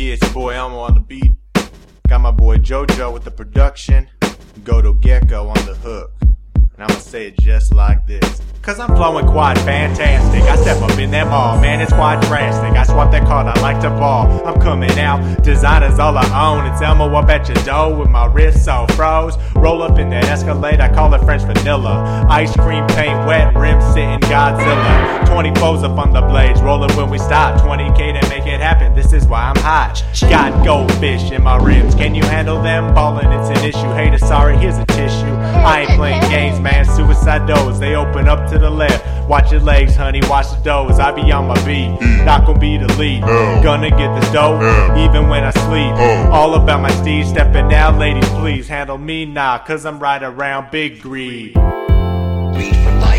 Yeah, it's your boy Elmo on the beat. Got my boy JoJo with the production. Gordon Gekko on the hook. And I'ma say it just like this. Cause I'm flowing quite fantastic. I step up in that mall, man, it's quite drastic. I swap that card, I like to ball. I'm coming out, designers all I own. It's Elmo up at your door with my wrist so froze. Roll up in that Escalade, I call it French vanilla. Ice cream paint wet, rim sitting Godzilla. 20 foes up on the blades, rolling when we stop. 20k to is why I'm hot. Got goldfish in my rims, can you handle them? Ballin', it's an issue. Hater, sorry, here's a tissue. I ain't playing games, man. Suicide doors, they open up to the left. Watch your legs, honey, watch the doors. I be on my beat, mm. not gonna be the lead. Oh. Gonna get the dough, even when I sleep. Oh. All about my steed, stepping out, ladies, please handle me nah, cause I'm right around big greed. Greed for life,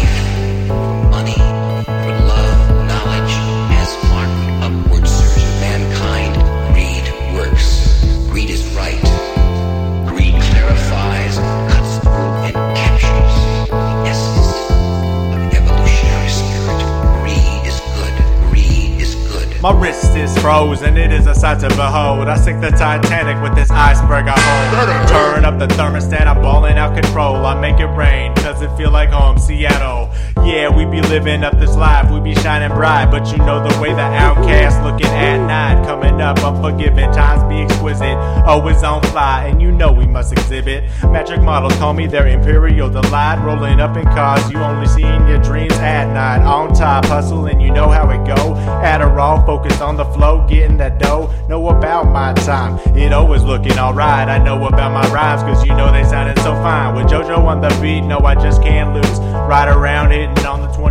My wrist is frozen, it is a sight to behold. I sink the Titanic with this iceberg I hold. Turn up the thermostat, I'm balling out control. I make it rain, cause it feel like home, Seattle. Yeah, we be living up this life, we be shining bright. But you know the way the outcast looking at night. Coming up, unforgiving, times be exquisite. Oh, Always on fly, and you know we must exhibit. Metric models call me their imperial delight. Rolling up in cars, you only see in your at night. On top, hustling, you know how it go. Adderall, focused on the flow, getting that dough. Know about my time, it always looking alright. I know about my rhymes, cause you know they sounded so fine. With JoJo on the beat, no, I just can't lose. Ride around hitting on the 22s, what it do?